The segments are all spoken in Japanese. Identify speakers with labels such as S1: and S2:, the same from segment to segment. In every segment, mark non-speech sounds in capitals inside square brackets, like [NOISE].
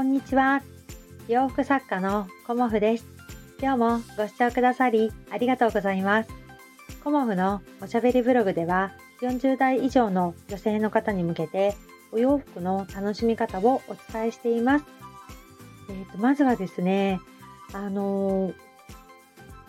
S1: こんにちは。洋服作家のコモフです。今日もご視聴くださりありがとうございます。コモフのおしゃべりブログでは40代以上の女性の方に向けてお洋服の楽しみ方をお伝えしています。えーと、まずはですね、あの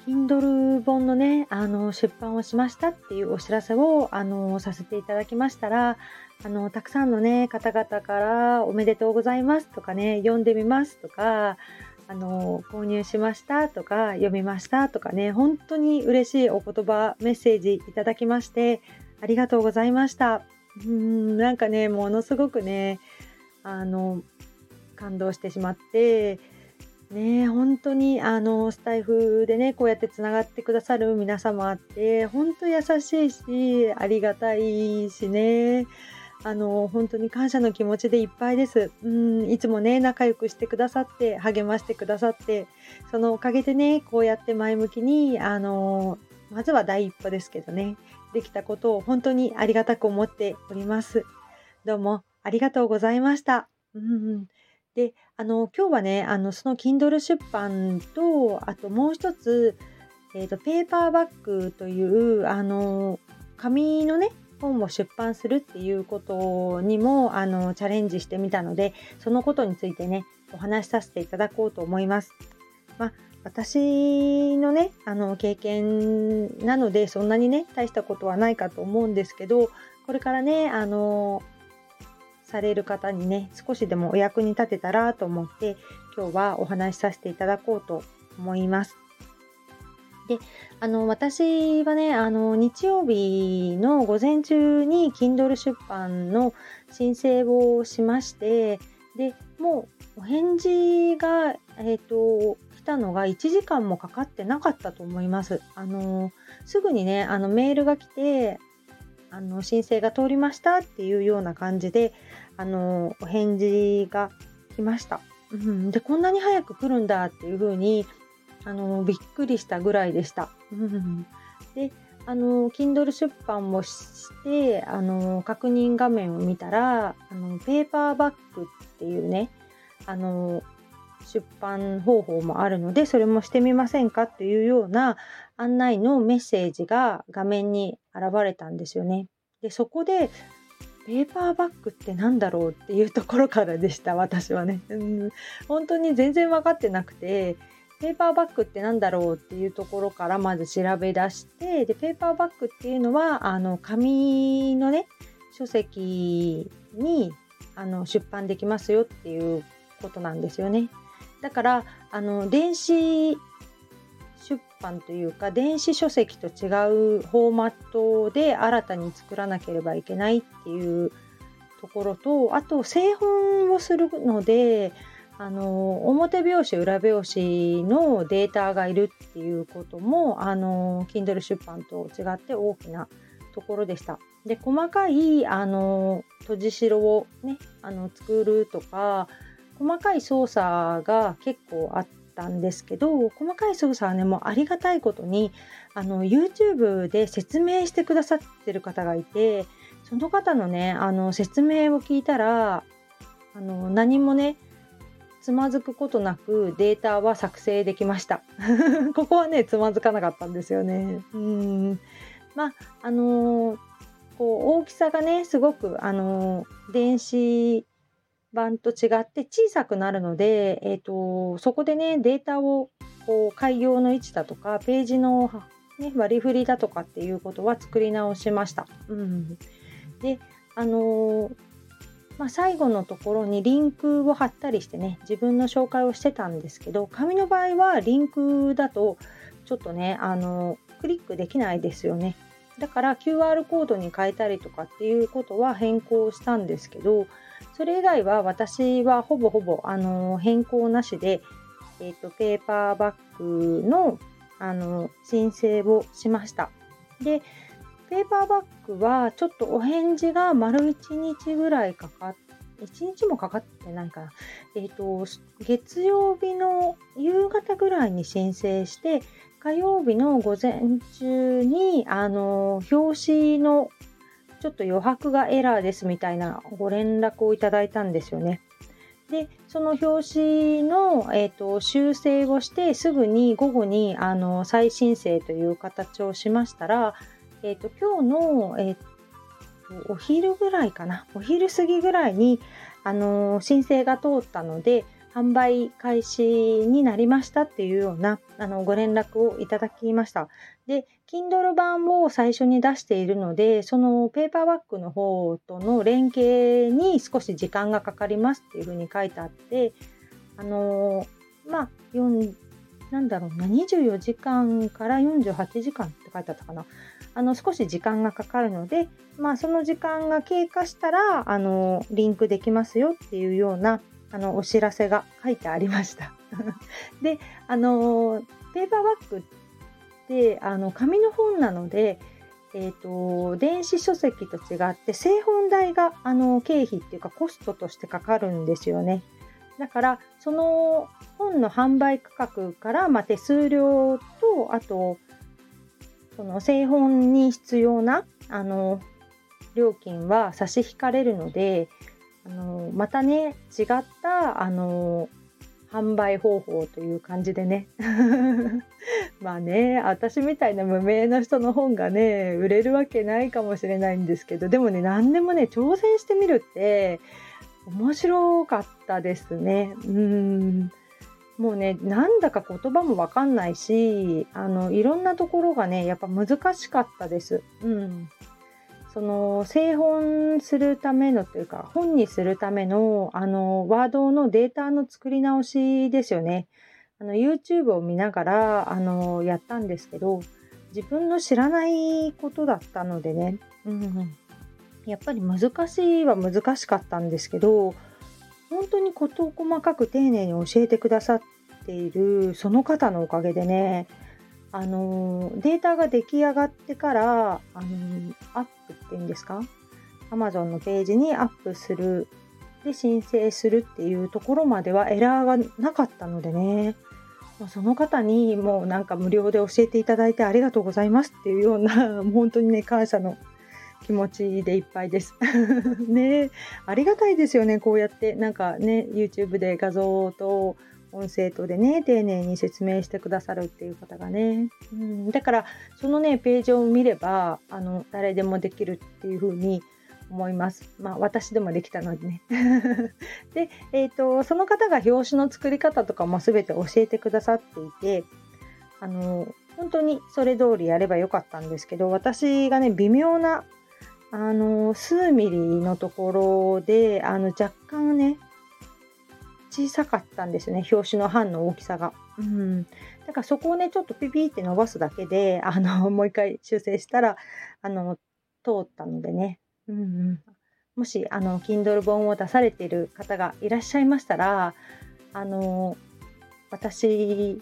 S1: Kindle 本のね、あの出版をしましたっていうお知らせをあのさせていただきましたら、あのたくさんのね方々からおめでとうございますとかね読んでみますとかあの購入しましたとか読みましたとかね本当に嬉しいお言葉メッセージいただきましてありがとうございました。うんなんかねものすごくねあの感動してしまってね本当にあのスタイフでねこうやってつながってくださる皆様って本当優しいしありがたいしねあの本当に感謝の気持ちでいっぱいです。うんいつもね仲良くしてくださって励ましてくださってそのおかげでねこうやって前向きにあのまずは第一歩ですけどねできたことを本当にありがたく思っております。どうもありがとうございました。うんであの今日はねあのその Kindle 出版とあともう一つ、えーと、ペーパーバッグというあの紙のね本を出版するっていうことにもあのチャレンジしてみたのでそのことについてねお話しさせていただこうと思います。まあ、私のねあの経験なのでそんなにね大したことはないかと思うんですけどこれからねあのされる方にね少しでもお役に立てたらと思って今日はお話しさせていただこうと思います。で、あの、私はね、あの、日曜日の午前中に Kindle 出版の申請をしまして、で、もうお返事が、えっ、ー、と、来たのが1時間もかかってなかったと思います。あの、すぐにね、あの、メールが来て、あの、申請が通りましたっていうような感じで、あの、お返事が来ました。うん、で、こんなに早く来るんだっていうふうに、あのびっくりしたぐらいでした。であの Kindle 出版もしてあの確認画面を見たらあのペーパーバッグっていうねあの出版方法もあるのでそれもしてみませんかっていうような案内のメッセージが画面に現れたんですよね。でそこでペーパーバッグって何だろうっていうところからでした私はね。うん、本当に全然分かってなくてペーパーバッグって何だろうっていうところからまず調べ出してでペーパーバッグっていうのはあの紙のね書籍にあの出版できますよっていうことなんですよね。だからあの電子出版というか電子書籍と違うフォーマットで新たに作らなければいけないっていうところとあと製本をするのであの表表紙裏表紙のデータがいるっていうこともあの Kindle 出版と違って大きなところでした。で細かいあの閉じ代をねあの作るとか細かい操作が結構あったんですけど細かい操作はねもうありがたいことにあの YouTube で説明してくださってる方がいてその方のねあの説明を聞いたらあの何もねつまずくことなくデータは作成できました。[LAUGHS] ここはね、つまずかなかったんですよね。うん。まあ、あのー、こう、大きさがね、すごく、あのー、電子版と違って小さくなるので、え、ー、と、そこでね、データを、こう、開業の位置だとか、ページの、ね、割り振りだとかっていうことは作り直しました。うん。で、あのーまあ、最後のところにリンクを貼ったりしてね自分の紹介をしてたんですけど紙の場合はリンクだとちょっとねあのクリックできないですよねだから QR コードに変えたりとかっていうことは変更したんですけどそれ以外は私はほぼほぼあの変更なしで、えーと、ペーパーバッグのあの申請をしましたでペーパーバッグはちょっとお返事が丸1日ぐらいかかって、1日もかかってないかな。えっ、ー、と、月曜日の夕方ぐらいに申請して、火曜日の午前中に、あの、表紙のちょっと余白がエラーですみたいなご連絡をいただいたんですよね。でその表紙の、えーと、修正をしてすぐに午後にあの再申請という形をしましたら、えーと、今日の、えーと、お昼ぐらいかな？お昼過ぎぐらいにあの申請が通ったので販売開始になりましたっていうようなあのご連絡をいただきました。で、Kindle 版を最初に出しているので、そのペーパーバッグの方との連携に少し時間がかかりますっていうふうに書いてあって、あの、まあ、4、なんだろうな、24時間から48時間って書いてあったかな。あの、少し時間がかかるので、まあ、その時間が経過したら、あの、リンクできますよっていうようなあのお知らせが書いてありました。[LAUGHS] であのペーパーバッグってあの紙の本なので、えーと、電子書籍と違って製本代があの経費っていうかコストとしてかかるんですよね。だからその本の販売価格から、まあ、手数料とあとその製本に必要なあの料金は差し引かれるのであのまたね違ったあの販売方法という感じでね [LAUGHS] まあね私みたいな無名な人の本がね売れるわけないかもしれないんですけどでもね何でもね挑戦してみるって面白かったですね。うんもうねなんだか言葉も分かんないしあのいろんなところがねやっぱ難しかったです。うんその製本するためのというか本にするためのあのワードのデータの作り直しですよね。あの YouTube を見ながらあのやったんですけど自分の知らないことだったのでね、うん、やっぱり難しいは難しかったんですけど本当に事を細かく丁寧に教えてくださっているその方のおかげでねあのデータが出来上がってからあのアップっていうんですか？Amazon のページにアップする。で申請するっていうところまではエラーがなかったのでね。その方にもうなんか無料で教えていただいてありがとうございますっていうような本当にね感謝の気持ちでいっぱいです。[LAUGHS] ね。ありがたいですよねこうやって。なんかね YouTube で画像と音声とでね丁寧に説明してくださるっていう方がね、うん、だからそのねページを見ればあの誰でもできるっていう風に思います。まあ私でもできたのでね。[LAUGHS] で、えーと、その方が表紙の作り方とかも全て教えてくださっていてあの本当にそれ通りやればよかったんですけど私がね微妙なあの数ミリのところであの若干ね小さかったんですね表紙の版の大きさが。うん、だからそこをねちょっとピピって伸ばすだけであの [LAUGHS] もう一回修正したらあの通ったのでね、うんうん、もしあの Kindle 本を出されている方がいらっしゃいましたらあの私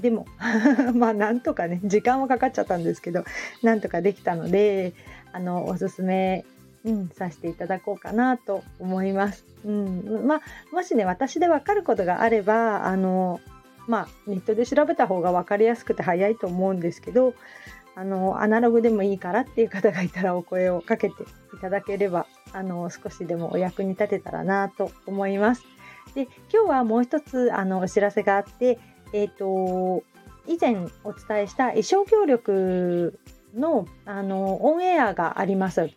S1: でも [LAUGHS] まあなんとかね時間はかかっちゃったんですけどなんとかできたのであのおすすめうん、させていただこうかなと思います。うん、まあもしね私で分かることがあればあのまあネットで調べた方が分かりやすくて早いと思うんですけどあのアナログでもいいからっていう方がいたらお声をかけていただければあの少しでもお役に立てたらなと思います。で今日はもう一つあのお知らせがあってえっ、ー、と以前お伝えした衣装協力のあのオンエアがあります。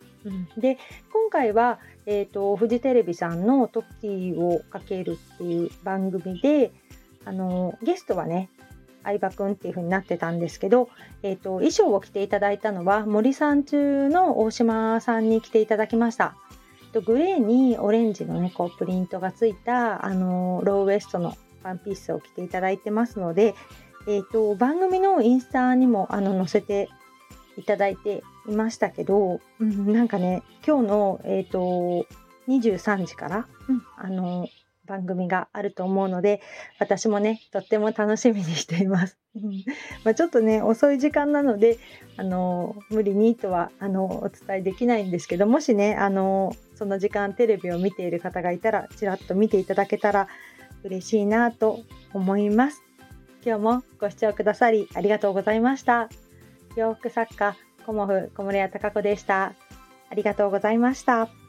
S1: で今回は、えーと、フジテレビさんの「時をかける」っていう番組であのゲストはね相葉くんっていう風になってたんですけど、えーと、衣装を着ていただいたのは森さん中の大島さんに来ていただきました。グレーにオレンジのねこうプリントがついたあのローウエストのワンピースを着ていただいてますので、えーと番組のインスタにもあの載せていただいていましたけど、うん、なんかね今日の、えーと、23時から、うん、あの番組があると思うので私もねとっても楽しみにしています。まあ、ちょっとね遅い時間なのであの無理にとはあのお伝えできないんですけどもしねあのその時間テレビを見ている方がいたらちらっと見ていただけたら嬉しいなと思います。今日もご視聴くださりありがとうございました。洋服作家コモフ小森屋隆子でした。ありがとうございました。